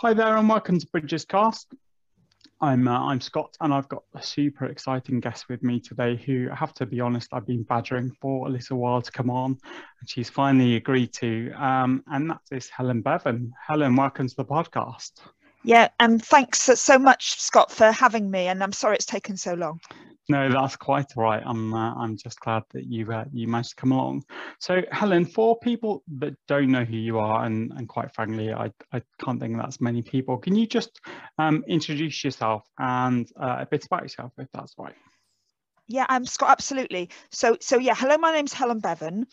Hi there, and welcome to Bridges Cast. I'm uh, I'm Scott, and I've got a super exciting guest with me today. Who I have to be honest, I've been badgering for a little while to come on, and she's finally agreed to. Um, and that is Helen Bevan. Helen, welcome to the podcast. Yeah, and thanks so much, Scott, for having me. And I'm sorry it's taken so long. No, that's quite all right. I'm uh, I'm just glad that you uh, you managed to come along. So, Helen, for people that don't know who you are, and and quite frankly, I I can't think that's many people. Can you just um, introduce yourself and uh, a bit about yourself, if that's right? Yeah, I'm Scott. Absolutely. So so yeah. Hello, my name's Helen Bevan.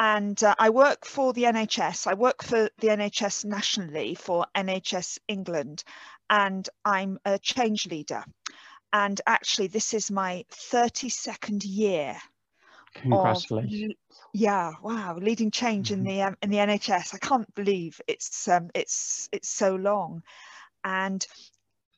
And uh, I work for the NHS. I work for the NHS nationally for NHS England, and I'm a change leader. And actually this is my 32nd year congratulations. of, yeah wow leading change in mm-hmm. the um, in the nhs i can't believe it's um it's it's so long. And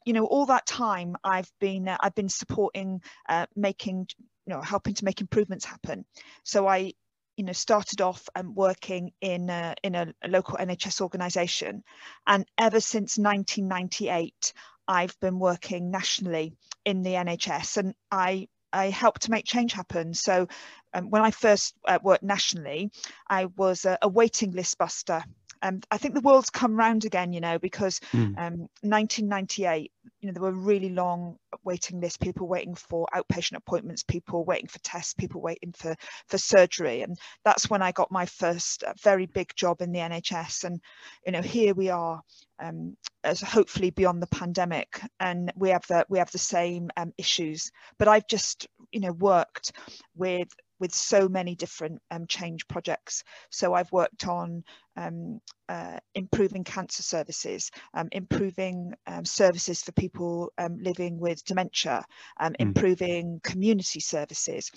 you know all that time i've been uh, i've been supporting uh, making you know helping to make improvements happen. So i you know started off um, working in a, in a, a local nhs organization and ever since 1998 I've been working nationally in the NHS and I I help to make change happen. So um, when I first uh, worked nationally, I was a, a waiting list buster um, I think the world's come round again, you know, because mm. um, 1998, you know, there were really long waiting lists, people waiting for outpatient appointments, people waiting for tests, people waiting for, for surgery. And that's when I got my first uh, very big job in the NHS. And, you know, here we are um, as hopefully beyond the pandemic and we have the, we have the same um, issues. But I've just, you know, worked with with so many different um, change projects. So I've worked on um, uh, improving cancer services, um, improving um, services for people um, living with dementia, mm. improving community services.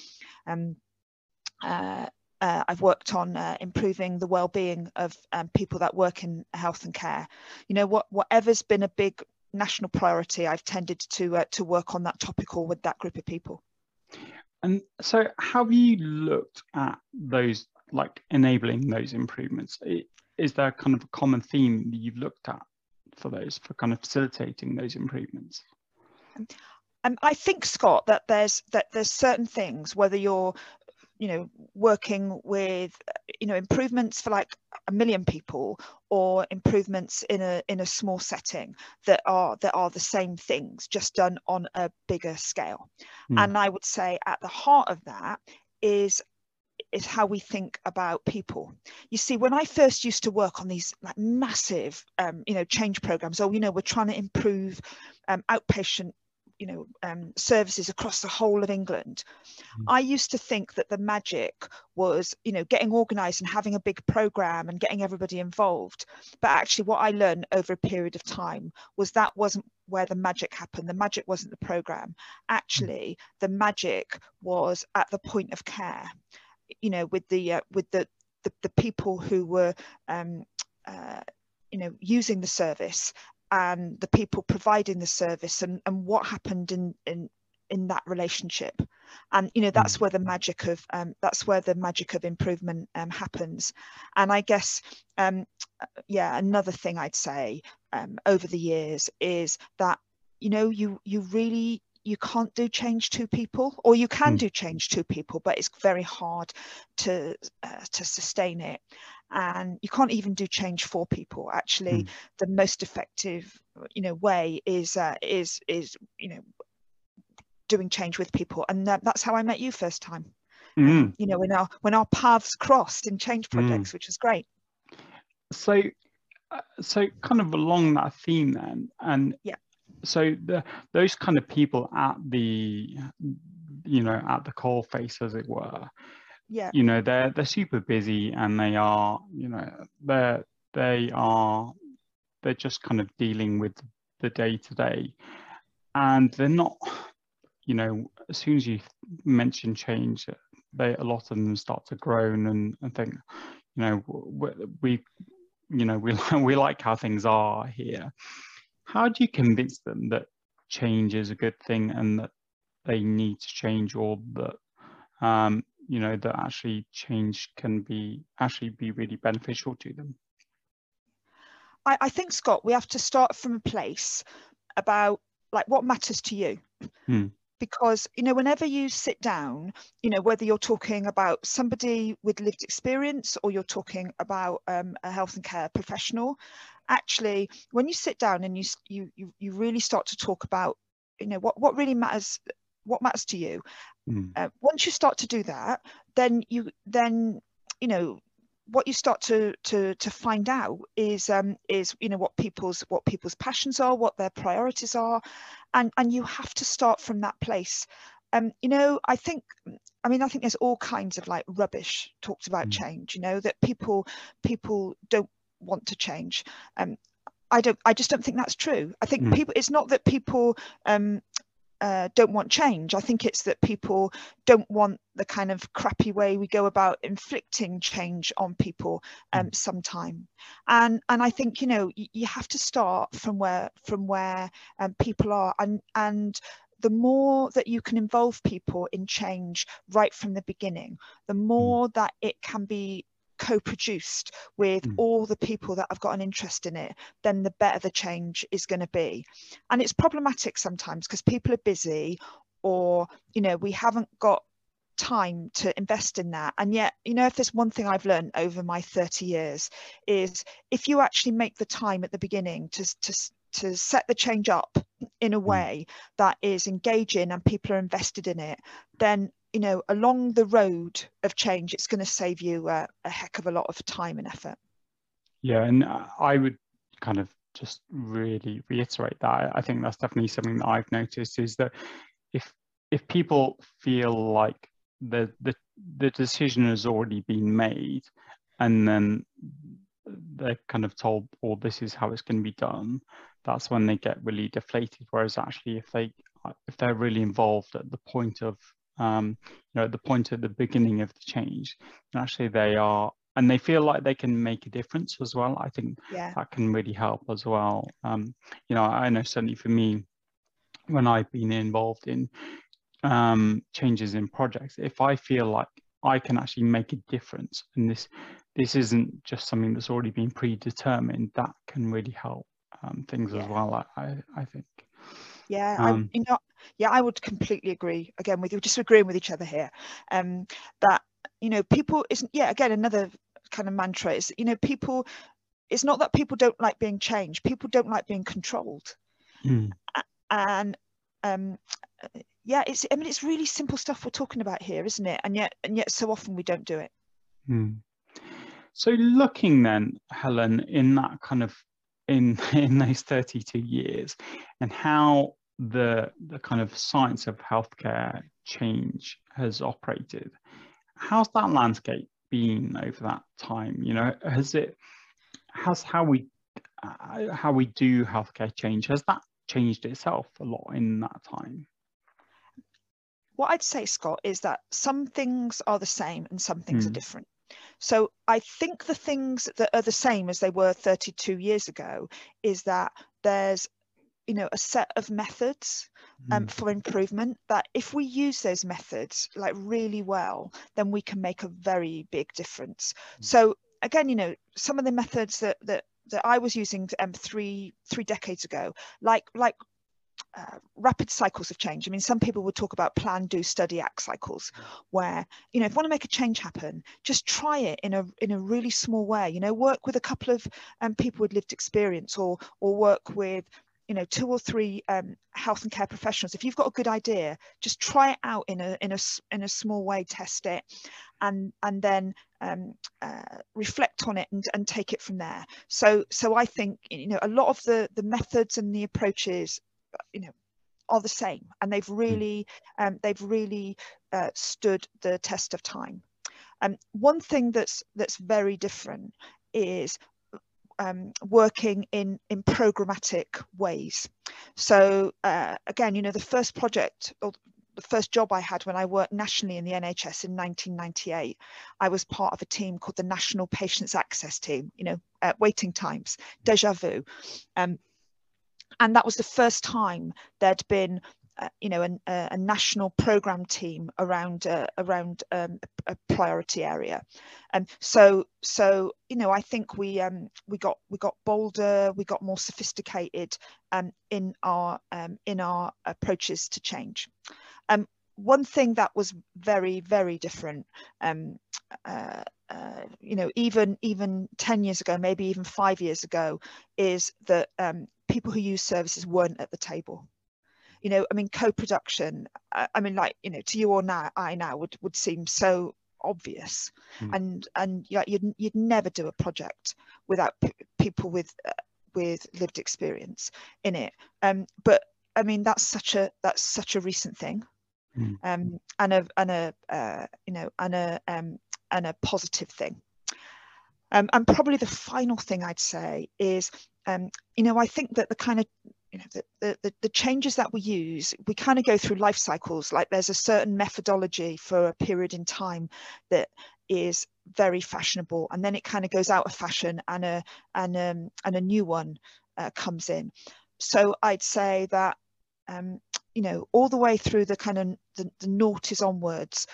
Uh, uh, I've worked on uh, improving the well-being of um, people that work in health and care. You know, what whatever's been a big national priority, I've tended to uh, to work on that topic or with that group of people. And so, have you looked at those, like enabling those improvements? Is there kind of a common theme that you've looked at for those, for kind of facilitating those improvements? Um, I think, Scott, that there's that there's certain things, whether you're you know working with you know improvements for like a million people or improvements in a in a small setting that are that are the same things just done on a bigger scale mm. and i would say at the heart of that is is how we think about people. You see, when I first used to work on these like massive, um, you know, change programs, or you know, we're trying to improve um, outpatient you know um, services across the whole of England. Mm. I used to think that the magic was you know getting organised and having a big program and getting everybody involved. But actually, what I learned over a period of time was that wasn't where the magic happened. The magic wasn't the program. Mm. Actually, the magic was at the point of care. You know, with the uh, with the, the, the people who were um, uh, you know using the service and the people providing the service and, and what happened in, in in that relationship and you know that's mm. where the magic of um, that's where the magic of improvement um, happens and i guess um, yeah another thing i'd say um, over the years is that you know you you really you can't do change to people or you can mm. do change to people but it's very hard to uh, to sustain it and you can't even do change for people actually mm. the most effective you know way is uh, is is you know doing change with people and uh, that's how i met you first time mm. you know when our when our paths crossed in change hmm. projects mm. which was great so uh, so kind of along that theme then and yeah so the those kind of people at the you know at the coal face as it were yeah. You know they're they're super busy and they are you know they're they are they're just kind of dealing with the day to day and they're not you know as soon as you mention change they a lot of them start to groan and, and think you know we, we you know we, we like how things are here. How do you convince them that change is a good thing and that they need to change or that um, you know that actually change can be actually be really beneficial to them I, I think Scott, we have to start from a place about like what matters to you. Hmm. Because you know, whenever you sit down, you know, whether you're talking about somebody with lived experience or you're talking about um, a health and care professional, actually, when you sit down and you you you, you really start to talk about, you know, what what really matters, what matters to you. Hmm. Uh, once you start to do that, then you then you know what you start to to to find out is um is you know what people's what people's passions are what their priorities are and and you have to start from that place um you know i think i mean i think there's all kinds of like rubbish talked about Mm. change you know that people people don't want to change um i don't i just don't think that's true i think Mm. people it's not that people um uh, don't want change. I think it's that people don't want the kind of crappy way we go about inflicting change on people um, sometime. And and I think you know you, you have to start from where from where um, people are and and the more that you can involve people in change right from the beginning, the more that it can be co-produced with Mm. all the people that have got an interest in it then the better the change is going to be. And it's problematic sometimes because people are busy or you know we haven't got time to invest in that. And yet you know if there's one thing i've learned over my 30 years is if you actually make the time at the beginning to to to set the change up in a way that is engaging and people are invested in it then you know along the road of change it's going to save you uh, a heck of a lot of time and effort Yeah, and I I would kind of just really reiterate that. I think that's definitely something that I've noticed is that if if people feel like the the the decision has already been made, and then they're kind of told, "Well, this is how it's going to be done," that's when they get really deflated. Whereas actually, if they if they're really involved at the point of um, you know at the point at the beginning of the change, then actually they are and they feel like they can make a difference as well. I think yeah that can really help as well. Um, you know, I know certainly for me, when I've been involved in um, changes in projects, if I feel like I can actually make a difference, and this this isn't just something that's already been predetermined, that can really help um, things as well. I, I think. Yeah Um, I, you know yeah i would completely agree again with you just agreeing with each other here um that you know people isn't yeah again another kind of mantra is you know people it's not that people don't like being changed people don't like being controlled. Mm, and um yeah it's i mean it's really simple stuff we're talking about here isn't it? And yet and yet so often we don't do it. Mm. So looking then, Helen, in that kind of in in those 32 years, and how the the kind of science of healthcare change has operated, how's that landscape been over that time? You know, has it has how we uh, how we do healthcare change has that changed itself a lot in that time? what i'd say scott is that some things are the same and some things are Mm. different so i think the things that are the same as they were 32 years ago is that there's you know a set of methods um, Mm, for improvement that if we use those methods like really well then we can make a very big difference Mm. so again you know some of the methods that that that i was using um, three three decades ago like like uh, rapid cycles of change. I mean, some people would talk about plan, do, study, act cycles, where you know, if you want to make a change happen, just try it in a in a really small way. You know, work with a couple of um, people with lived experience, or or work with you know two or three um, health and care professionals. If you've got a good idea, just try it out in a in a in a small way, test it, and and then um, uh, reflect on it and, and take it from there. So so I think you know a lot of the the methods and the approaches you know are the same. And they've really um, they've really uh, stood the test of time. Um, one thing that's that's very different is um, working in in programmatic ways. So uh, again you know the first project or the first job I had when I worked nationally in the NHS in 1998, I was part of a team called the National Patients Access Team, you know, uh, waiting times, deja vu. Um, and that was the first time there'd been uh, you know, an, a, a, national program team around uh, around um, a, priority area, and so so you know, I think we um, we got we got bolder, we got more sophisticated um, in our um, in our approaches to change. Um, one thing that was very very different um, uh, you know even even 10 years ago maybe even five years ago is that um, people who use services weren't at the table you know, I mean, co-production, I, I, mean, like, you know, to you or now, I now would, would seem so obvious mm. and, and yeah, you'd, you'd never do a project without people with, uh, with lived experience in it. Um, but I mean, that's such a, that's such a recent thing. Mm. Um, and a, and a, uh, you know, and a, um, and a positive thing. Um, and probably the final thing I'd say is, um, you know, I think that the kind of you know, the, the, the changes that we use, we kind of go through life cycles, like there's a certain methodology for a period in time that is very fashionable and then it kind of goes out of fashion and a and um, and a new one uh, comes in so i'd say that um, you know all the way through the kind of the, the noughties onwards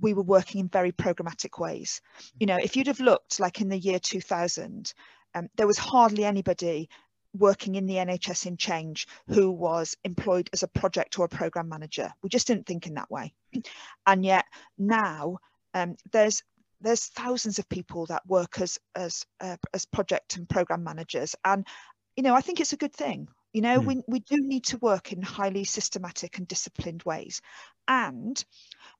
we were working in very programmatic ways you know if you'd have looked like in the year 2000 um, there was hardly anybody working in the NHS in change who was employed as a project or a program manager. We just didn't think in that way. And yet now um, there's there's thousands of people that work as as uh, as project and program managers and you know I think it's a good thing you know mm. we, we do need to work in highly systematic and disciplined ways and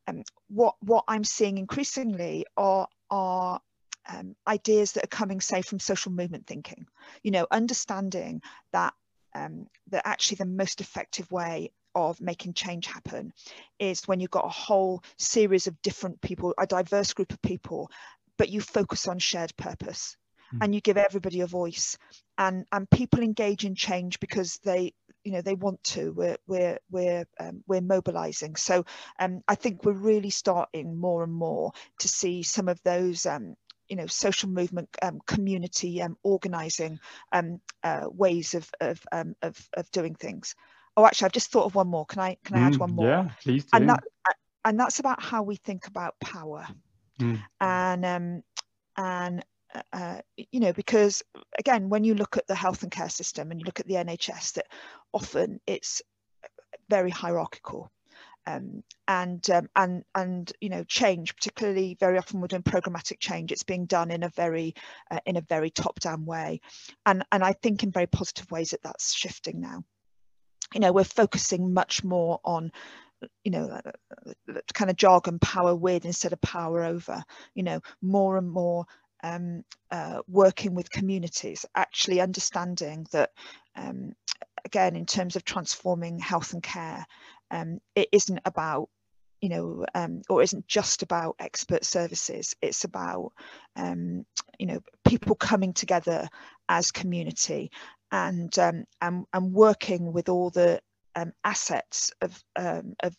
um, what what I'm seeing increasingly are are um, ideas that are coming, say, from social movement thinking. You know, understanding that um, that actually the most effective way of making change happen is when you've got a whole series of different people, a diverse group of people, but you focus on shared purpose mm. and you give everybody a voice and and people engage in change because they you know they want to we're we're we're um, we're mobilizing. So um, i think we're really starting more and more to see some of those um, you know social movement um, community um, organizing um, uh, ways of of, um, of, of doing things. Oh actually i've just thought of one more. Can i can i add mm, one more? yeah please do. and that and that's about how we think about power. Mm. and um and uh, uh, you know because again when you look at the health and care system and you look at the nhs that often it's very hierarchical um, and um, and and you know change particularly very often we're doing programmatic change it's being done in a very uh, in a very top down way. And and I think in very positive ways that that's shifting now. You know we're focusing much more on you know uh, kind of jargon power with instead of power over you know more and more um, uh, working with communities, actually understanding that, um, again, in terms of transforming health and care, um, it isn't about you know, um, or isn't just about expert services. It's about, um, you know, people coming together as community and um, and, and working with all the um, assets of um, of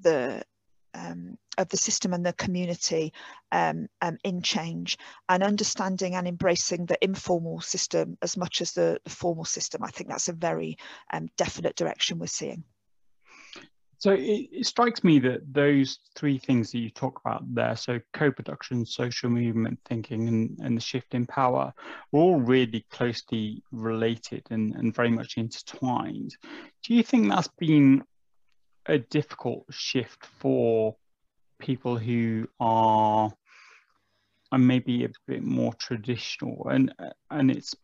the um, of the system and the community um, um, in change and understanding and embracing the informal system as much as the, the formal system. I think that's a very um, definite direction we're seeing. So it, it, strikes me that those three things that you talk about there, so co-production, social movement thinking, and, and the shift in power, are all really closely related and, and very much intertwined. Do you think that's been a difficult shift for people who are, maybe a bit more traditional. And and it's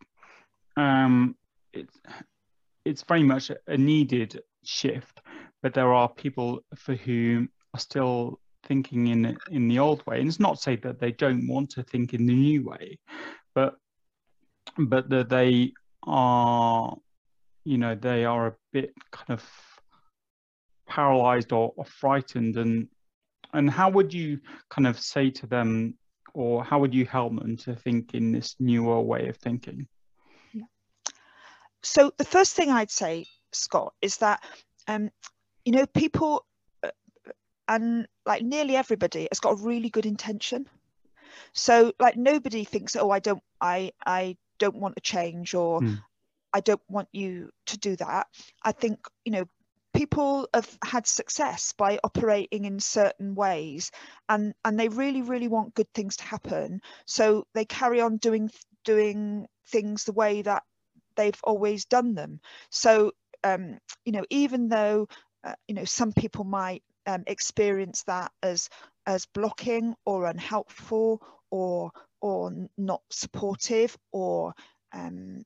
um it's it's very much a needed shift but there are people for whom are still thinking in in the old way. And it's not to say that they don't want to think in the new way but but that they are you know they are a bit kind of paralyzed or, or frightened and and how would you kind of say to them or how would you help them to think in this newer way of thinking yeah. so the first thing i'd say scott is that um, you know, people uh, and like nearly everybody has got a really good intention. So like nobody thinks, oh, I don't, I, I don't want to change or mm. I don't want you to do that. I think, you know, people have had success by operating in certain ways and and they really really want good things to happen. So they carry on doing doing things the way that they've always done them. So um, you know even though uh, you know some people might um, experience that as as blocking or unhelpful or or not supportive or um,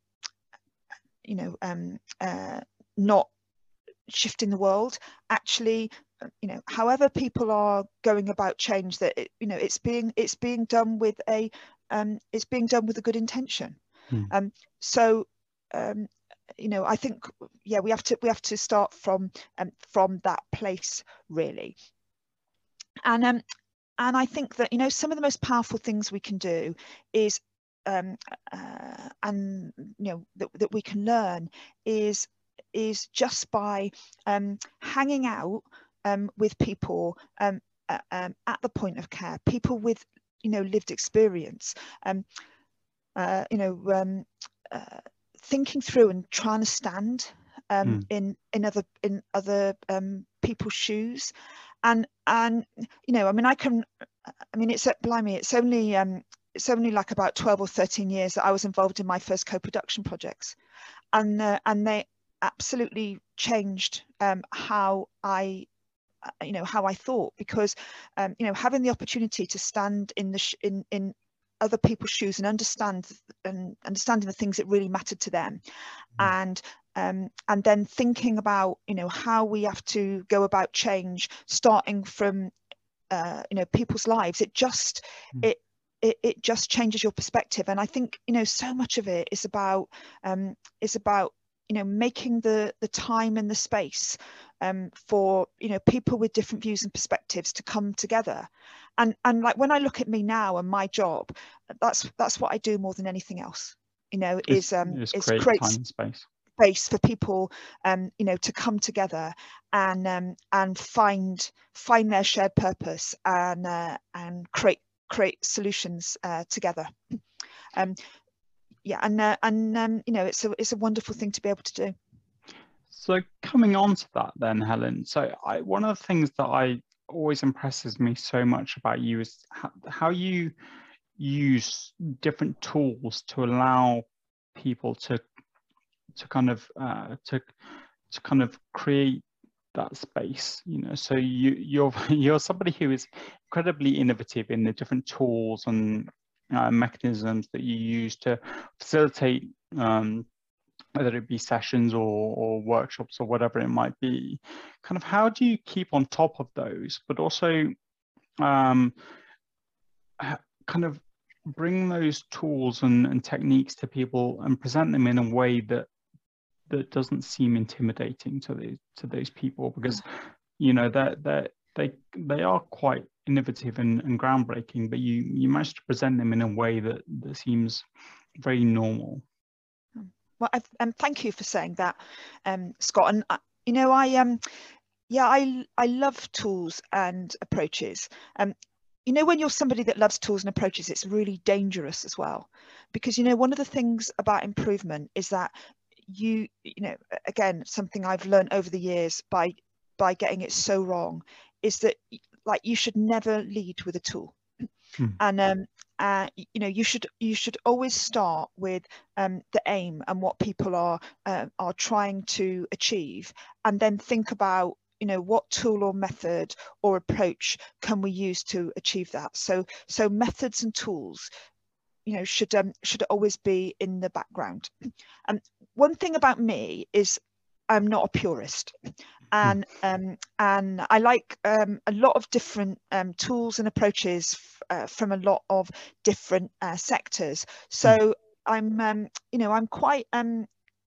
you know um, uh, not shifting the world. Actually uh, you know however people are going about change that it, you know it's being it's being done with a um, it's being done with a good intention. Hmm. um, so um, you know I think yeah we have to we have to start from um, from that place really. And um and I think that you know some of the most powerful things we can do is um, uh, and you know that, that we can learn is is just by um, hanging out um, with people um, uh, um, at the point of care, people with you know lived experience, um, uh, you know um, uh, thinking through and trying to stand mm. in in other in other people's shoes, and and you know I mean I can I mean it's blimey it's only it's only like about 12 or 13 years that I was involved in my first co-production projects and uh, and they absolutely changed um, how I uh, you know how I thought because um, you know having the opportunity to stand in the in in other people's shoes and understand and understanding the things that really mattered to them mm. and um, and then thinking about you know how we have to go about change starting from uh, you know people's lives it just mm. it it, it just changes your perspective and i think you know so much of it is about um, is about you know making the the time and the space um, for you know people with different views and perspectives to come together. And and like when i look at me now and my job that's that's what i do more than anything else you know is um is create, create time and space. space for people um you know to come together and um and find find their shared purpose and uh, and create create solutions uh, together. Um yeah, and uh, and um, you know, it's a it's a wonderful thing to be able to do. So coming on to that, then Helen. So I, one of the things that I always impresses me so much about you is how, how you use different tools to allow people to to kind of uh, to to kind of create that space you know so you you're you're somebody who is incredibly innovative in the different tools and uh, mechanisms that you use to facilitate um, whether it be sessions or, or, workshops or whatever it might be. Kind of how do you keep on top of those but also um, kind of bring those tools and, and, techniques to people and present them in a way that that doesn't seem intimidating to the to those people? Because you know that that they they are quite innovative and, and groundbreaking, but you you managed to present them in a way that that seems very normal. Well, I've, um, thank you for saying that, um, Scott. And uh, you know, I um, yeah, I I love tools and approaches. Um, you know, when you're somebody that loves tools and approaches, it's really dangerous as well, because you know, one of the things about improvement is that you you know, again, something I've learned over the years by by getting it so wrong is that like you should never lead with a tool hmm. and um uh, you know you should you should always start with um, the aim and what people are uh, are trying to achieve and then think about you know what tool or method or approach can we use to achieve that so so methods and tools you know should um, should always be in the background and um, one thing about me is I'm not a purist. And um, and I like um, a lot of different um, tools and approaches uh, from a lot of different uh, sectors. Hmm. So I'm um, you know I'm quite um,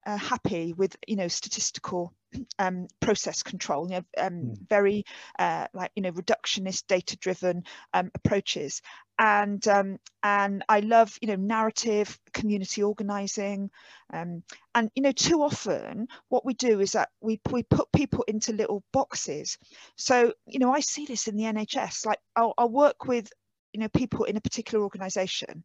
uh, happy with you know statistical um, process control, you know, um, mm. very uh, like you know reductionist, data-driven um, approaches, and um, and I love you know narrative, community organising, um, and you know too often what we do is that we we put people into little boxes. So you know I see this in the NHS. Like I'll, I'll work with you know people in a particular organization.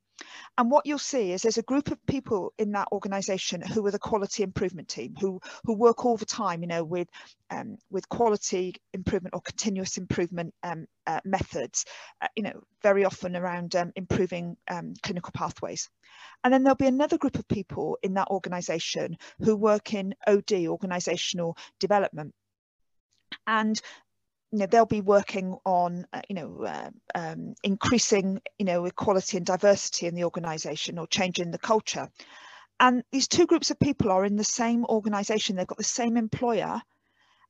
And what you'll see is there's a group of people in that organization who are the quality improvement team who who work all the time you know with um, with quality improvement or continuous improvement um, uh, methods uh, you know very often around um, improving um, clinical pathways. And then there'll be another group of people in that organization who work in od organizational development. And you know, they'll be working on, uh, you know, uh, um, increasing, you know, equality and diversity in the organisation or changing the culture. And these two groups of people are in the same organisation. They've got the same employer,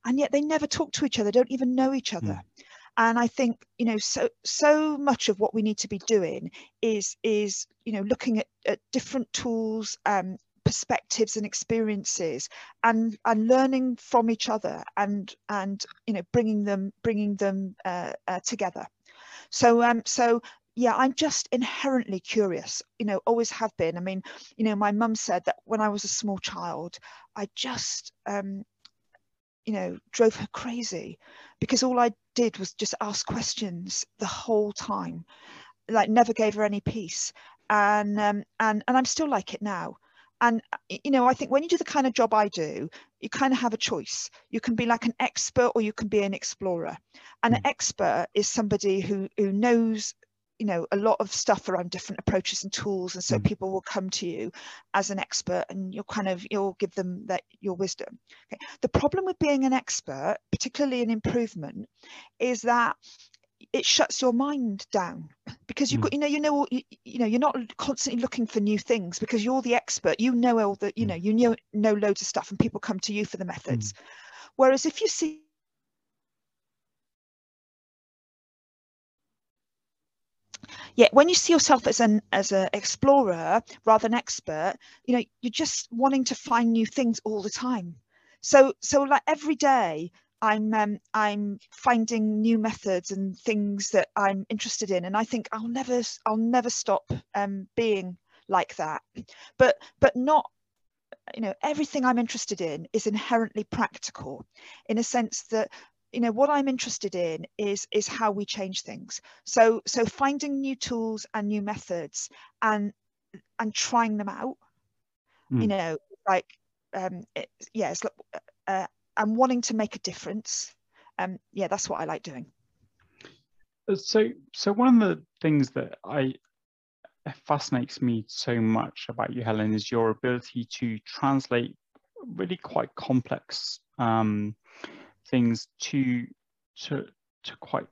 and yet they never talk to each other. Don't even know each other. Mm. And I think, you know, so so much of what we need to be doing is is you know looking at, at different tools, um, perspectives and experiences and and learning from each other and and you know bringing them bringing them uh, uh, together. So um so yeah i'm just inherently curious you know always have been. I mean you know my mum said that when i was a small child i just um you know drove her crazy because all i did was just ask questions the whole time like never gave her any peace. And um, and and i'm still like it now and you know i think when you do the kind of job i do you kind of have a choice you can be like an expert or you can be an explorer and an expert is somebody who who knows you know a lot of stuff around different approaches and tools and so mm. people will come to you as an expert and you'll kind of you'll give them that your wisdom okay. the problem with being an expert particularly in improvement is that it shuts your mind down because you've got mm. you know you know you, you, know you're not constantly looking for new things because you're the expert you know all the you mm. know you know know loads of stuff and people come to you for the methods mm. whereas if you see yeah when you see yourself as an as an explorer rather than expert you know you're just wanting to find new things all the time so so like every day I'm um, I'm finding new methods and things that I'm interested in, and I think I'll never I'll never stop um, being like that. But but not you know everything I'm interested in is inherently practical, in a sense that you know what I'm interested in is is how we change things. So so finding new tools and new methods and and trying them out. Mm. You know like um, it, yeah, it's like, uh, and wanting to make a difference. Um, yeah, that's what I like doing. Uh, so, so one of the things that I fascinates me so much about you, Helen, is your ability to translate really quite complex um, things to to to quite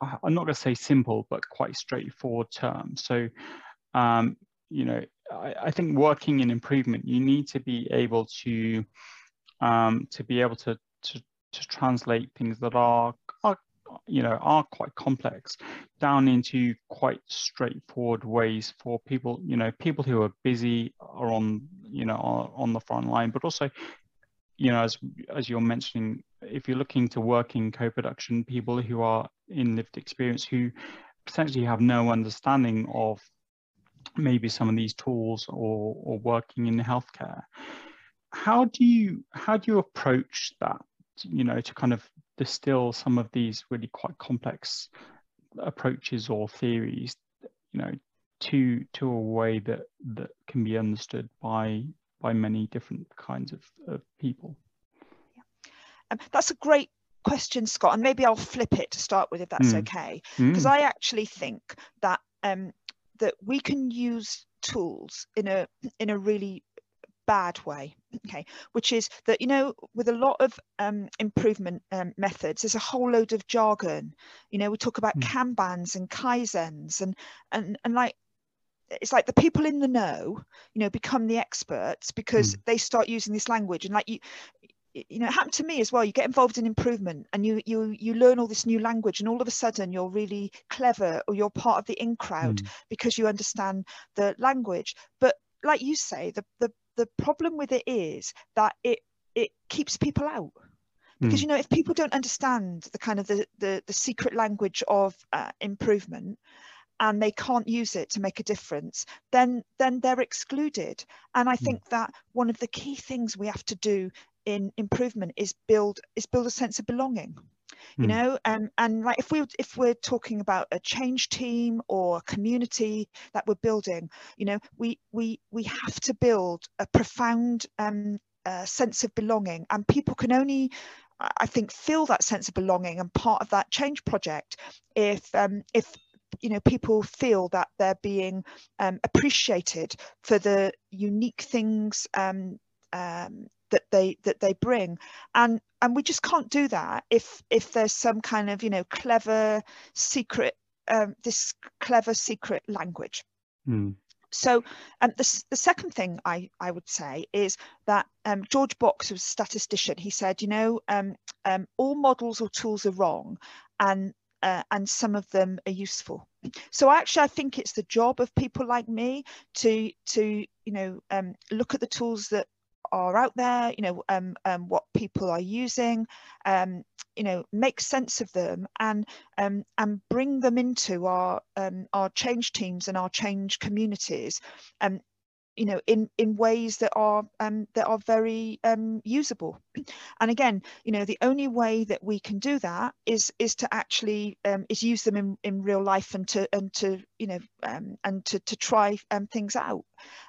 I'm not going to say simple, but quite straightforward terms. So, um, you know, I, I, think working in improvement, you need to be able to um, to be able to, to, to translate things that are, are you know are quite complex down into quite straightforward ways for people you know people who are busy or on you know are on the front line. But also you know as as you're mentioning if you're looking to work in co-production people who are in lived experience who potentially have no understanding of maybe some of these tools or or working in healthcare how do you how do you approach that you know to kind of distill some of these really quite complex approaches or theories you know to to a way that that can be understood by by many different kinds of, of people yeah. um, that's a great question scott and maybe i'll flip it to start with if that's mm. okay because mm. i actually think that um that we can use tools in a in a really bad way okay which is that you know with a lot of um, improvement um, methods there's a whole load of jargon you know we talk about mm. kanbans and kaizens and and and like it's like the people in the know you know become the experts because mm. they start using this language and like you you know it happened to me as well you get involved in improvement and you you you learn all this new language and all of a sudden you're really clever or you're part of the in crowd mm. because you understand the language but like you say the the the problem with it is that it it keeps people out because mm. you know if people don't understand the kind of the the, the secret language of uh, improvement and they can't use it to make a difference then then they're excluded and i mm. think that one of the key things we have to do in improvement is build is build a sense of belonging you mm. know um, and like if we if we're talking about a change team or a community that we're building you know we we we have to build a profound um, uh, sense of belonging and people can only I think feel that sense of belonging and part of that change project if um, if you know people feel that they're being um, appreciated for the unique things um, um, that they that they bring and and we just can't do that if if there's some kind of you know clever secret um, this clever secret language mm. so um, the, the second thing I, I would say is that um, George Box was a statistician he said you know um, um, all models or tools are wrong and uh, and some of them are useful. So actually, I think it's the job of people like me to to you know um, look at the tools that are out there, you know, um, um, what people are using, um, you know, make sense of them and um, and bring them into our um, our change teams and our change communities, um, you know, in in ways that are um, that are very um, usable. And again, you know, the only way that we can do that is is to actually um, is use them in, in real life and to and to you know um, and to to try um, things out.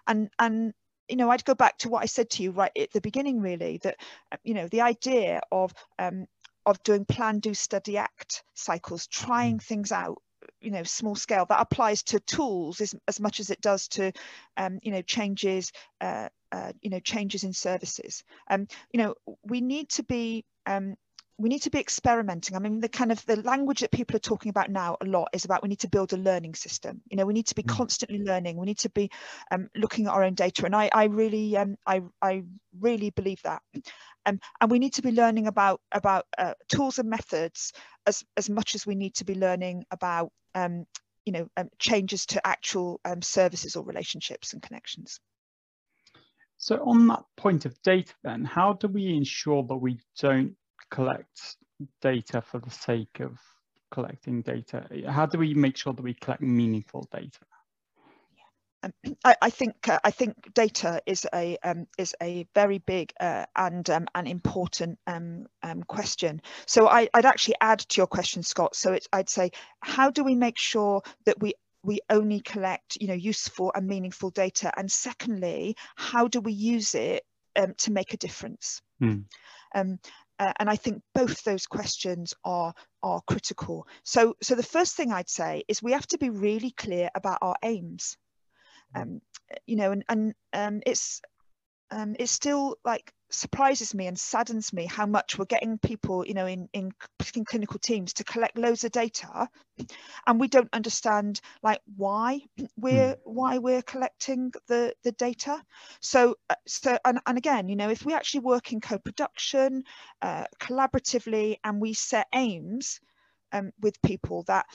And and you know, I'd go back to what I said to you right at the beginning, really, that, uh, you know, the idea of, um, of doing plan, do, study, act cycles, trying mm. things out, you know, small scale, that applies to tools as, as much as it does to, um, you know, changes, uh, uh, you know, changes in services. Um, you know, we need to be um, we need to be experimenting. I mean, the kind of the language that people are talking about now a lot is about we need to build a learning system. You know, we need to be mm. constantly learning. We need to be um, looking at our own data, and I, I really, um, I, I really believe that. Um, and we need to be learning about about uh, tools and methods as as much as we need to be learning about um, you know um, changes to actual um, services or relationships and connections. So on that point of data, then, how do we ensure that we don't collect data for the sake of collecting data? How do we make sure that we collect meaningful data? Um, I, I, think uh, I think data is a um, is a very big uh, and um, an important um, um, question. So I, would actually add to your question, Scott. So I'd say, how do we make sure that we we only collect you know useful and meaningful data, and secondly, how do we use it um, to make a difference? Hmm. Uh, and I think both those questions are are critical. So so the first thing I'd say is we have to be really clear about our aims. Um, you know, and and um, it's um, it's still like surprises me and saddens me how much we're getting people, you know, in, in, in clinical teams to collect loads of data, and we don't understand like why we're mm. why we're collecting the the data. So uh, so and, and again, you know, if we actually work in co-production, uh, collaboratively, and we set aims um, with people that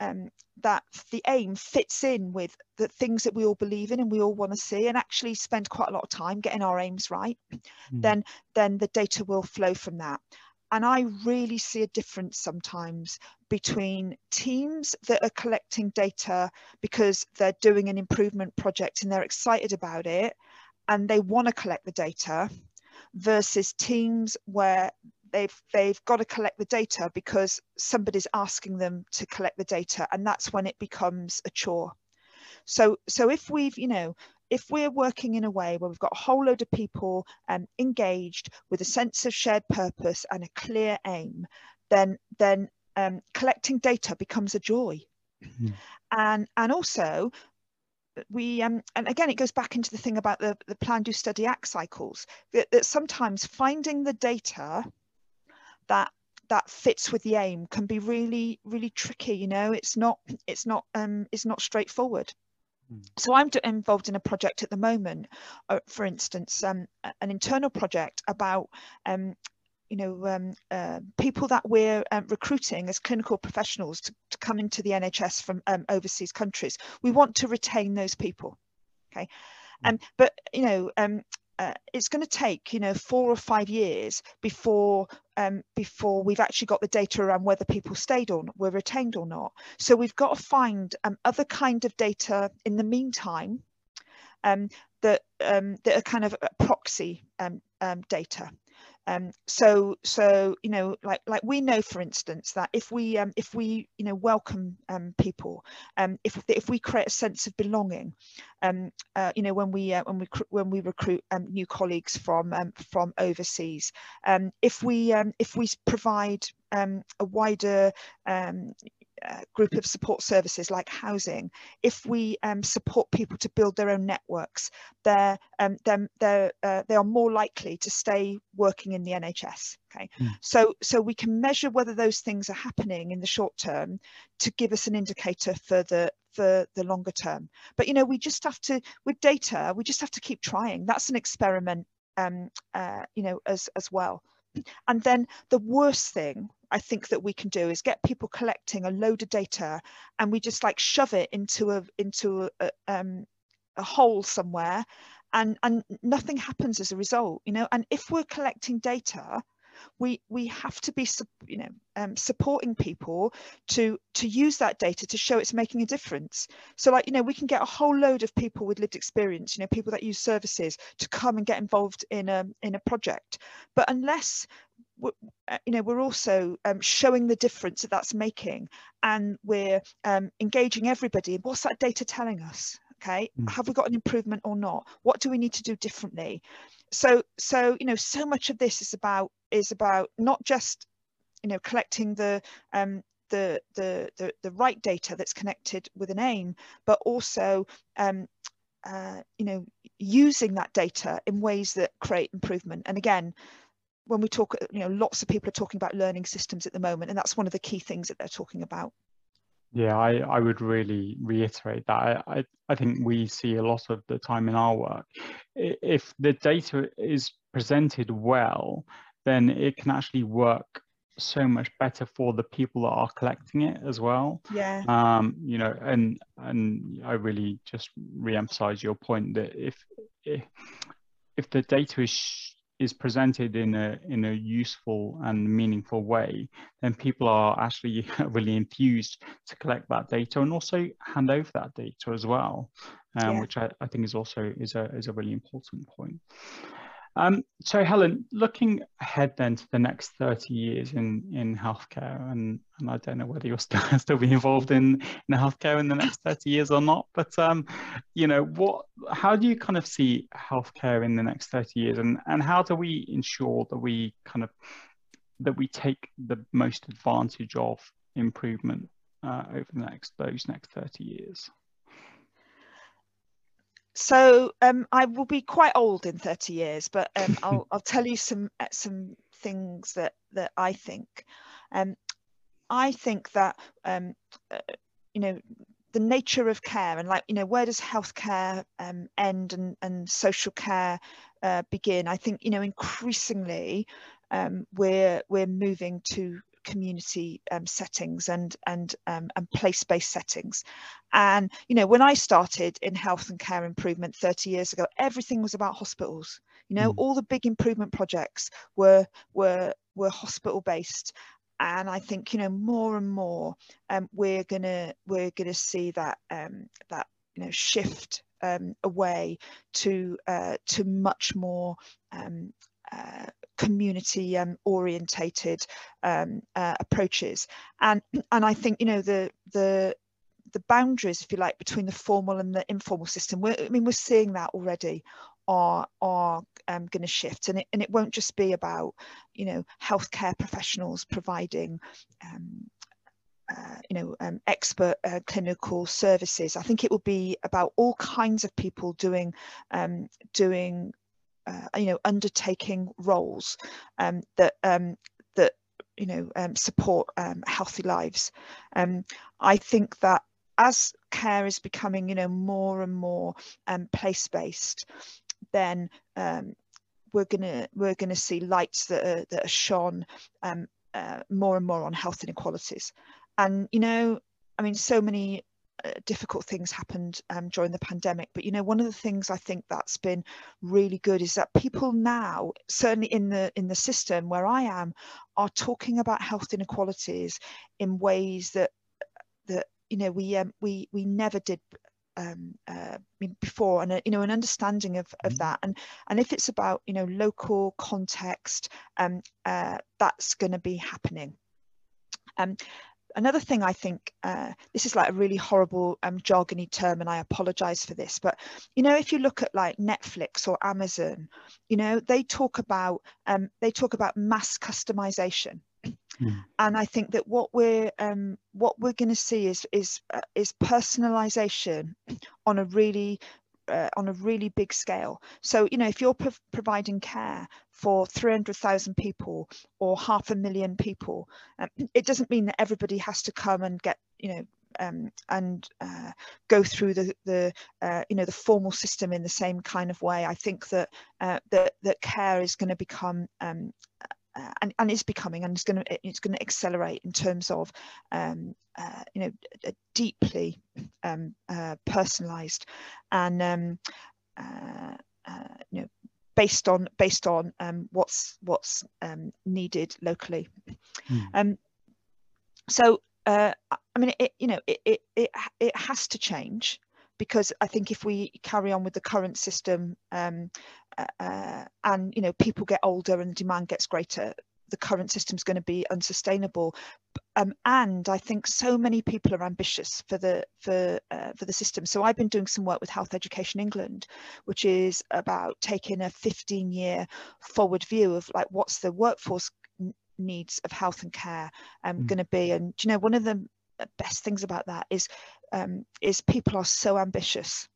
um, that the aim fits in with the things that we all believe in and we all want to see and actually spend quite a lot of time getting our aims right mm. then then the data will flow from that and I really see a difference sometimes between teams that are collecting data because they're doing an improvement project and they're excited about it and they want to collect the data versus teams where they've they've got to collect the data because somebody's asking them to collect the data and that's when it becomes a chore so so if we've you know if we're working in a way where we've got a whole load of people um, engaged with a sense of shared purpose and a clear aim then then um, collecting data becomes a joy mm-hmm. and and also we um, and again it goes back into the thing about the, the plan do study act cycles that, that sometimes finding the data that that fits with the aim can be really really tricky you know it's not it's not um it's not straightforward hmm. so i'm involved in a project at the moment uh, for instance um, an internal project about um, you know um, uh, people that we're um, recruiting as clinical professionals to, to, come into the nhs from um, overseas countries we want to retain those people okay hmm. um, but you know um, uh, it's going to take you know four or five years before um, before we've actually got the data around whether people stayed or were retained or not. So we've got to find um, other kind of data in the meantime um, that um, that are kind of proxy um, um, data. Um, so so you know like like we know for instance that if we um, if we you know welcome um, people, um, if if we create a sense of belonging, um, uh, you know when we uh, when we when we recruit um, new colleagues from from overseas, if we if we provide a wider uh, group of support services like housing, if we um, support people to build their own networks, they're, um, they're, they're, uh, they are more likely to stay working in the NHS. Okay, mm. so so we can measure whether those things are happening in the short term to give us an indicator for the for the longer term. But you know, we just have to with data, we just have to keep trying. That's an experiment, um, uh, you know, as as well. And then the worst thing I think that we can do is get people collecting a load of data and we just like shove it into a into a, um, a hole somewhere and and nothing happens as a result you know? And if we're collecting data we we have to be you know um, supporting people to to use that data to show it's making a difference. So like you know we can get a whole load of people with lived experience you know people that use services to come and get involved in a in a project. But unless uh, you know we're also um, showing the difference that that's making and we're um, engaging everybody what's that data telling us? Okay mm. have we got an improvement or not? What do we need to do differently so so you know so much of this is about is about not just you know collecting the um the the the, the right data that's connected with an aim but also um uh, you know using that data in ways that create improvement and again when we talk, you know, lots of people are talking about learning systems at the moment, and that's one of the key things that they're talking about. Yeah, I, I would really reiterate that. I, I think we see a lot of the time in our work. If the data is presented well, then it can actually work so much better for the people that are collecting it as well. Yeah. Um, you know, and and I really just re-emphasize your point that if if, if the data is is presented in a in a useful and meaningful way, then people are actually really enthused to collect that data and also hand over that data as well, um, yeah. which I, I think is also is a is a really important point. Um, so Helen, looking ahead then to the next 30 years in, in healthcare, and, and I don't know whether you'll still, still be involved in, in healthcare in the next 30 years or not, but um, you know, what, how do you kind of see healthcare in the next 30 years and, and how do we ensure that we kind of, that we take the most advantage of improvement uh, over the next, those next 30 years? So um, I will be quite old in 30 years, but um, I'll, I'll tell you some uh, some things that that I think. Um, I think that um, uh, you know the nature of care and like you know where does healthcare um, end and and social care uh, begin? I think you know increasingly um, we're we're moving to community um, settings and and um, and place-based settings. And you know when i started in health and care improvement 30 years ago everything was about hospitals. You know mm. all the big improvement projects were were were hospital based and i think you know more and more um, we're gonna we're gonna see that um, that you know shift um, away to uh, to much more um, uh, community um, orientated um, uh, approaches and and I think you know the the the boundaries if you like between the formal and the informal system we're, I mean we're seeing that already are are um, going to shift and it, and it won't just be about you know healthcare professionals providing um, uh, you know, um, expert uh, clinical services. I think it will be about all kinds of people doing um, doing uh, you know undertaking roles um, that um, that you know um, support um, healthy lives. Um, I think that as care is becoming you know more and more um, place based, then we're gonna we're gonna see lights that are, that are shone uh, more and more on health inequalities, and you know I mean so many uh, difficult things happened um, during the pandemic. But you know, one of the things I think that's been really good is that people now, certainly in the in the system where I am, are talking about health inequalities in ways that that you know we um, we we never did um, uh, before and a, you know an understanding of, of mm-hmm. that and and if it's about you know local context um, uh, that's going to be happening um, another thing I think uh, this is like a really horrible um, jargony term, and I apologize for this, but you know, if you look at like Netflix or Amazon, you know, they talk about um, they talk about mass customization. Mm. And I think that what we're um, what we're going to see is is uh, is personalization on a really uh, on a really big scale. So, you know, if you're pro providing care for 300,000 people or half a million people, um, it doesn't mean that everybody has to come and get, you know, um, and uh, go through the the uh, you know the formal system in the same kind of way. I think that uh, that that care is going to become um, uh, and, and is becoming and it's going to it's going to accelerate in terms of um, uh, you know deeply um, uh, personalized and um, uh, uh, you know based on based on um, what's what's um, needed locally mm. so uh, I mean it you know it, it it it has to change because I think if we carry on with the current system um, uh, uh, and you know people get older and the demand gets greater, the current system is going to be unsustainable. Um, and I think so many people are ambitious for the for uh, for the system. So I've been doing some work with Health Education England, which is about taking a 15 year forward view of like what's the workforce needs of health and care um, mm. going to be. And you know, one of the best things about that is um, is people are so ambitious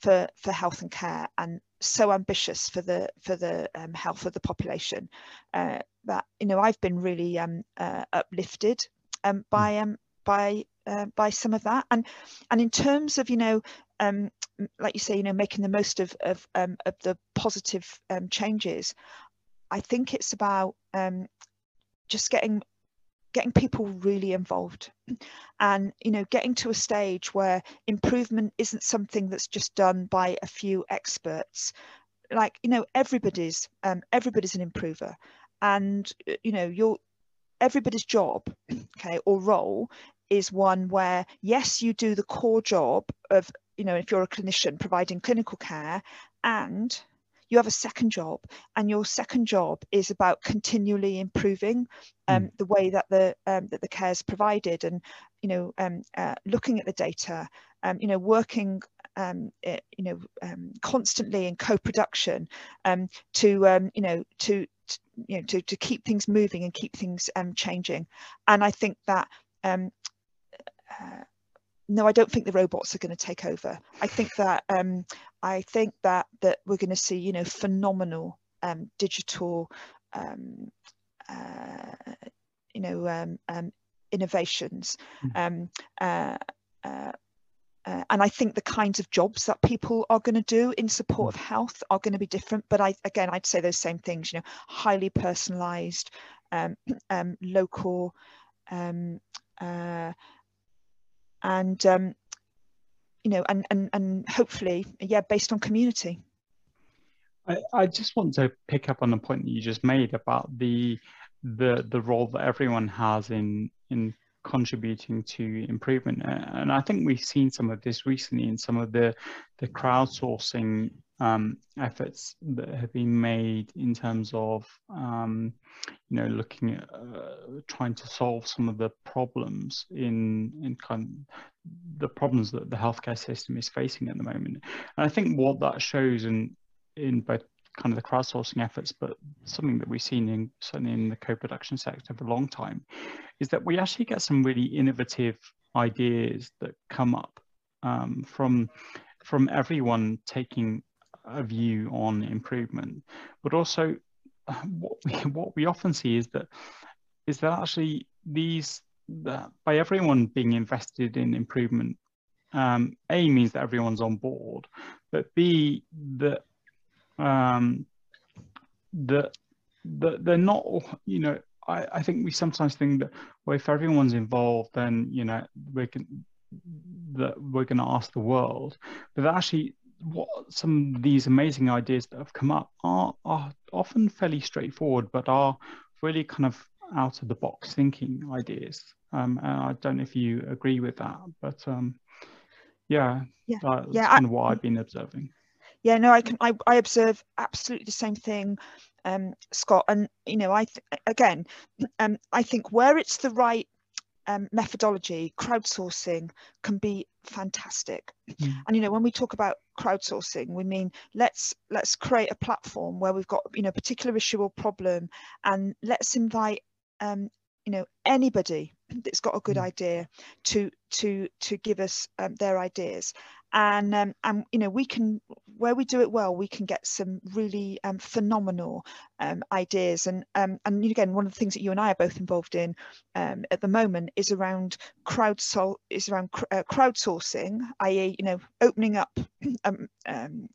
for for health and care and so ambitious for the for the um, health of the population uh, that you know I've been really um, uh, uplifted um, hmm. by um, by uh, by some of that and and in terms of you know um, like you say you know making the most of of, um, of the positive um, changes I think it's about um, just getting getting people really involved. And you know getting to a stage where improvement isn't something that's just done by a few experts. Like you know everybody's um, everybody's an improver. And uh, you know your everybody's job okay or role is one where yes you do the core job of you know if you're a clinician providing clinical care and you have a second job and your second job is about continually improving um, mm. the way that the um, that the care is provided and you know um, uh, looking at the data um, you know working um, it, you know um, constantly in co-production to you know to, to, you know to, to keep things moving and keep things changing and I think that uh, no, I don't think the robots are going to take over. I think that um, I think that that we're going to see, you know, phenomenal um, digital, um, uh, you know, um, um, innovations. Mm. Uh, uh, uh, and I think the kinds of jobs that people are going to do in support of health are going to be different. But I, again, I'd say those same things. You know, highly personalised, um, um, local, um, uh, and um, you know, and and and hopefully, yeah, based on community. I, I just want to pick up on the point that you just made about the the the role that everyone has in in contributing to improvement and i think we've seen some of this recently in some of the the crowdsourcing um, efforts that have been made in terms of um, you know looking at uh, trying to solve some of the problems in in kind of the problems that the healthcare system is facing at the moment. And i think what that shows in in both kind of the crowdsourcing efforts but something that we've seen in certainly in the co-production sector for a long time is that we actually get some really innovative ideas that come up um, from from everyone taking a view on improvement, but also what we, what we often see is that is that actually these that by everyone being invested in improvement, um, A means that everyone's on board, but B that um, that that they're not you know I, I think we sometimes think that well if everyone's involved then you know we can that we're going to ask the world. But actually what some of these amazing ideas that have come up are, are often fairly straightforward, but are really kind of out of the box thinking ideas. Um, and I don't know if you agree with that, but um, Yeah, Yeah. that's Yeah, kind I- of what I've been observing. yeah no i can i, I observe absolutely the same thing um scott and you know i th- again um i think where it's the right um, methodology crowdsourcing can be fantastic Mm. and you know when we talk about crowdsourcing we mean let's let's create a platform where we've got you know a particular issue or problem and let's invite um you know anybody that's got a good Mm. idea to to to give us um, their ideas and um, and you know we can where we do it well we can get some really um, phenomenal um, ideas and um, and again one of the things that you and I are both involved in um, at the moment is around crowdsol is around cr- uh, crowdsourcing i.e. you know opening up um,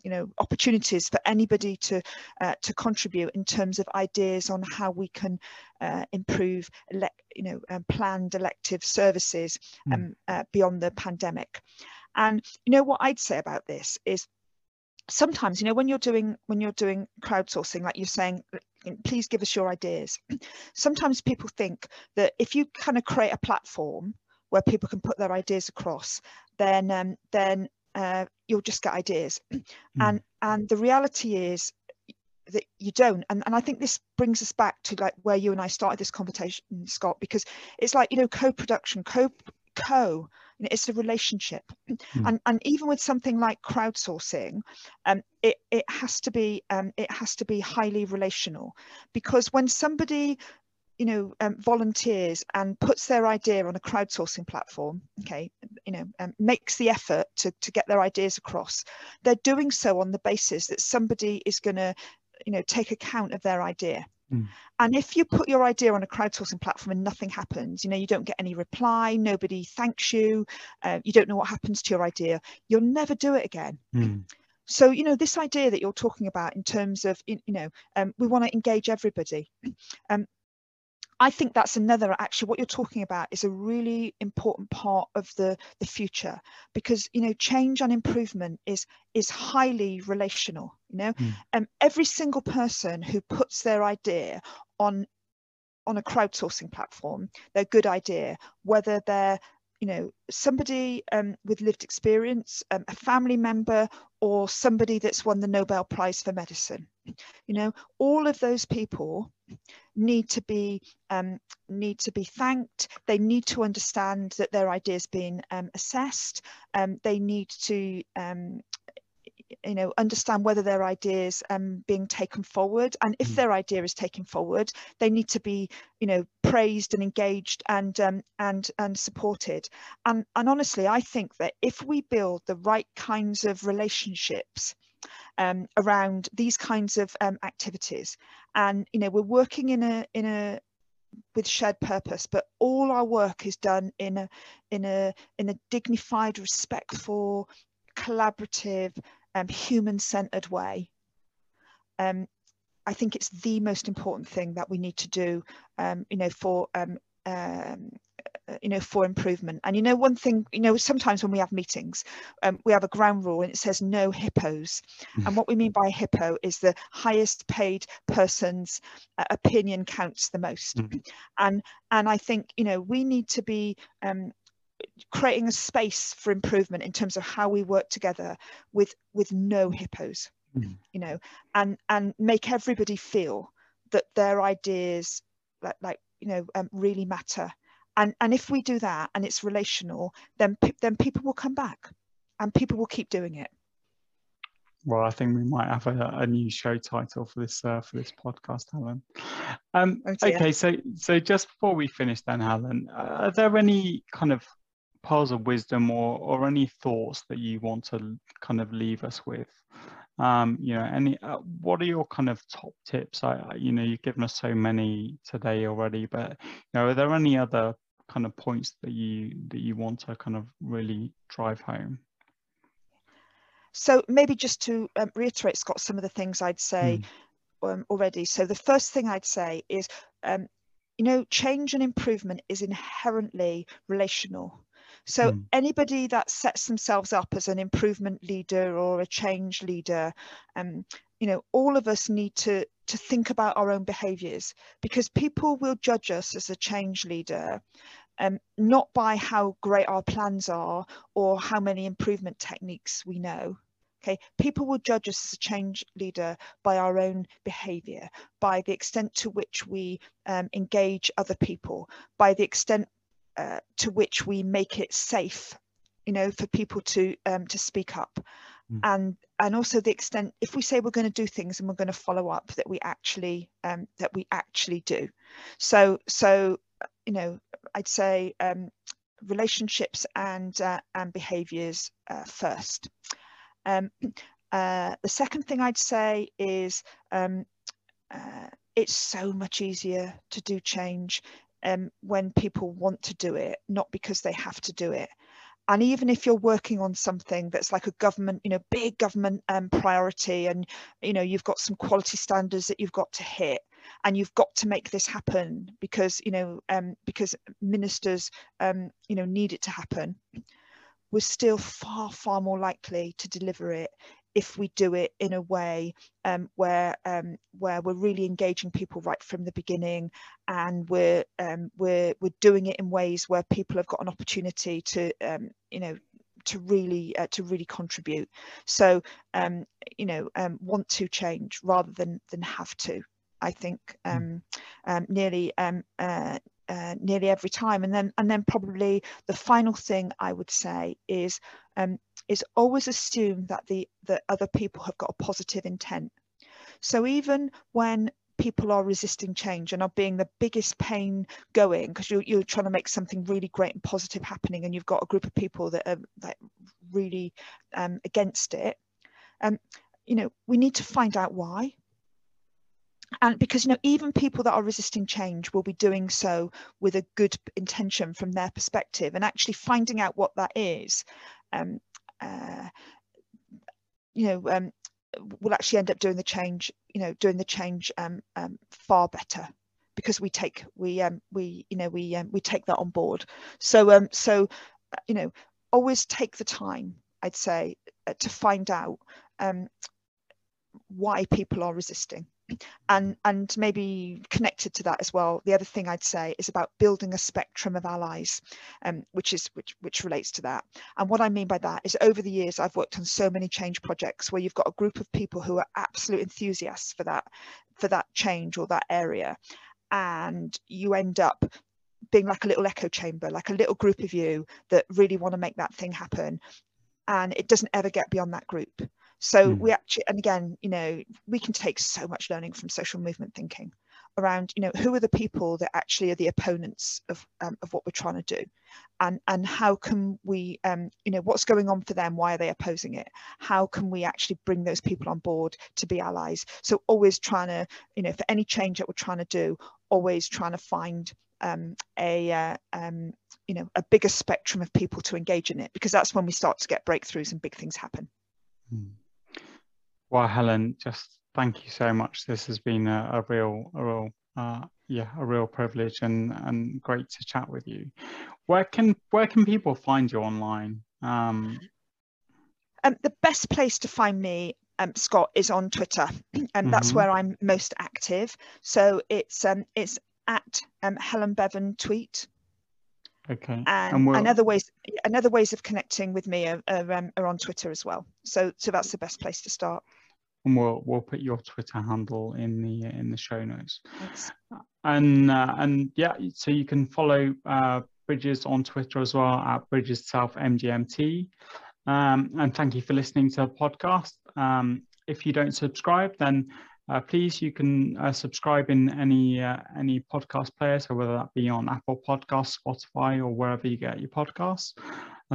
you know opportunities for anybody to uh, to contribute in terms of ideas on how we can uh, improve you know planned elective services Mm. beyond the pandemic and you know what I'd say about this is sometimes you know when you're doing when you're doing crowdsourcing like you're saying please give us your ideas. Sometimes people think that if you kind of create a platform where people can put their ideas across then um, then uh, you'll just get ideas. And and the reality is that you don't. And, and i think this brings us back to like where you and i started this conversation scott because it's like you know co-production co co you know, it's a relationship. Mm. and and even with something like crowdsourcing um it it has to be um it has to be highly relational. Because when somebody you know um, volunteers and puts their idea on a crowdsourcing platform okay you know um, makes the effort to to get their ideas across they're doing so on the basis that somebody is going to you know take account of their idea Mm. and if you put your idea on a crowdsourcing platform and nothing happens you know you don't get any reply nobody thanks you uh, you don't know what happens to your idea you'll never do it again Mm. so you know this idea that you're talking about in terms of you know um, we want to engage everybody um, I think that's another actually what you're talking about is a really important part of the the future because you know change and improvement is is highly relational you know Mm. um, every single person who puts their idea on on a crowdsourcing platform their good idea whether they're you know somebody um, with lived experience um, a family member or somebody that's won the nobel prize for medicine. You know all of those people need to be um, need to be thanked. They need to understand that their ideas being um, assessed. Um, they need to um, you know understand whether their ideas um being taken forward and if Mm. their idea is taken forward they need to be you know praised and engaged and um and and supported and and honestly i think that if we build the right kinds of relationships um, around these kinds of um, activities and you know we're working in a in a with shared purpose but all our work is done in a in a in a dignified respectful collaborative um, human-centered way. Um, i think it's the most important thing that we need to do um, you know for um, um, uh, you know for improvement. And you know one thing you know sometimes when we have meetings um, we have a ground rule and it says no hippos. And what we mean by hippo is the highest paid person's uh, opinion counts the most. Mhm. and and i think you know we need to be um, creating a space for improvement in terms of how we work together with with no hippos Mhm. you know and and make everybody feel that their ideas like, like you know um, really matter and and if we do that and it's relational then pe- then people will come back and people will keep doing it Well, I think we might have a, a new show title for this uh, for this podcast, Helen. Um, Oh, okay, so so just before we finish, then, Helen, uh, are there any kind of pearls of wisdom or or any thoughts that you want to kind of leave us with? Um, you know, any uh, what are your kind of top tips? I, I- you know, you've given us so many today already, but you know, are there any other kind of points that you that you want to kind of really drive home? so maybe just to um, reiterate scott some of the things i'd say um, already so the first thing i'd say is um, you know change and improvement is inherently relational so Mm. anybody that sets themselves up as an improvement leader or a change leader um, you know all of us need to to think about our own behaviors because people will judge us as a change leader um, not by how great our plans are or how many improvement techniques we know. Okay, people will judge us as a change leader by our own behaviour, by the extent to which we um, engage other people, by the extent uh, to which we make it safe, you know, for people to um, to speak up, mm. and and also the extent if we say we're going to do things and we're going to follow up that we actually um, that we actually do. So so you know, I'd say um, relationships and uh, and behaviours uh, first. Um, uh, the second thing I'd say is um, uh, it's so much easier to do change um, when people want to do it, not because they have to do it. And even if you're working on something that's like a government, you know, big government um, priority, and you know you've got some quality standards that you've got to hit, and you've got to make this happen because you know um, because ministers um, you know need it to happen we're still far, far more likely to deliver it if we do it in a way um, where um, where we're really engaging people right from the beginning, and we're um, we're we're doing it in ways where people have got an opportunity to um, you know to really uh, to really contribute. So um, you know um, want to change rather than than have to. I think hmm. nearly uh, uh, nearly every time. And then, and then probably the final thing I would say is, um, is always assume that the that other people have got a positive intent. So even when people are resisting change and are being the biggest pain going because you're, you're trying to make something really great and positive happening and you've got a group of people that are like really um, against it um, you know we need to find out why and because you know even people that are resisting change will be doing so with a good intention from their perspective and actually finding out what that is um, uh, you know um, will actually end up doing the change you know doing the change um, um far better because we take we um we you know we um, we take that on board. So so uh, you know always take the time i'd say uh, to find out why people are resisting and and maybe connected to that as well the other thing i'd say is about building a spectrum of allies um, which is which which relates to that. And what i mean by that is over the years i've worked on so many change projects where you've got a group of people who are absolute enthusiasts for that for that change or that area. And you end up being like a little echo chamber like a little group of you that really want to make that thing happen. And it doesn't ever get beyond that group so mm. we actually, and again, you know, we can take so much learning from social movement thinking around, you know, who are the people that actually are the opponents of, um, of what we're trying to do and, and how can we, um, you know, what's going on for them? Why are they opposing it? How can we actually bring those people on board to be allies? So always trying to, you know, for any change that we're trying to do, always trying to find um, a uh, um, you know a bigger spectrum of people to engage in it because that's when we start to get breakthroughs and big things happen. Mm. Well, Helen, just thank you so much. This has been a, a real, a real, uh, yeah, a real privilege and and great to chat with you. Where can where can people find you online? Um, um, the best place to find me, um, Scott, is on Twitter, and mm-hmm. that's where I'm most active. So it's um, it's at um, Helen Bevan tweet. Okay. And, and, we'll... and, other ways, another ways of connecting with me are, are, um, are on Twitter as well. So so that's the best place to start and we'll we'll put your Twitter handle in the in the show notes. Thanks. And uh, and yeah, so you can follow uh, Bridges on Twitter as well at Bridges Self MGMT. Um, and thank you for listening to the podcast. Um, if you don't subscribe, then uh, please you can uh, subscribe in any uh, any podcast player, so whether that be on Apple Podcasts, Spotify, or wherever you get your podcasts.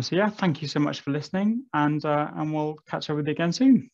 so yeah, thank you so much for listening, and uh, and we'll catch up with you again soon.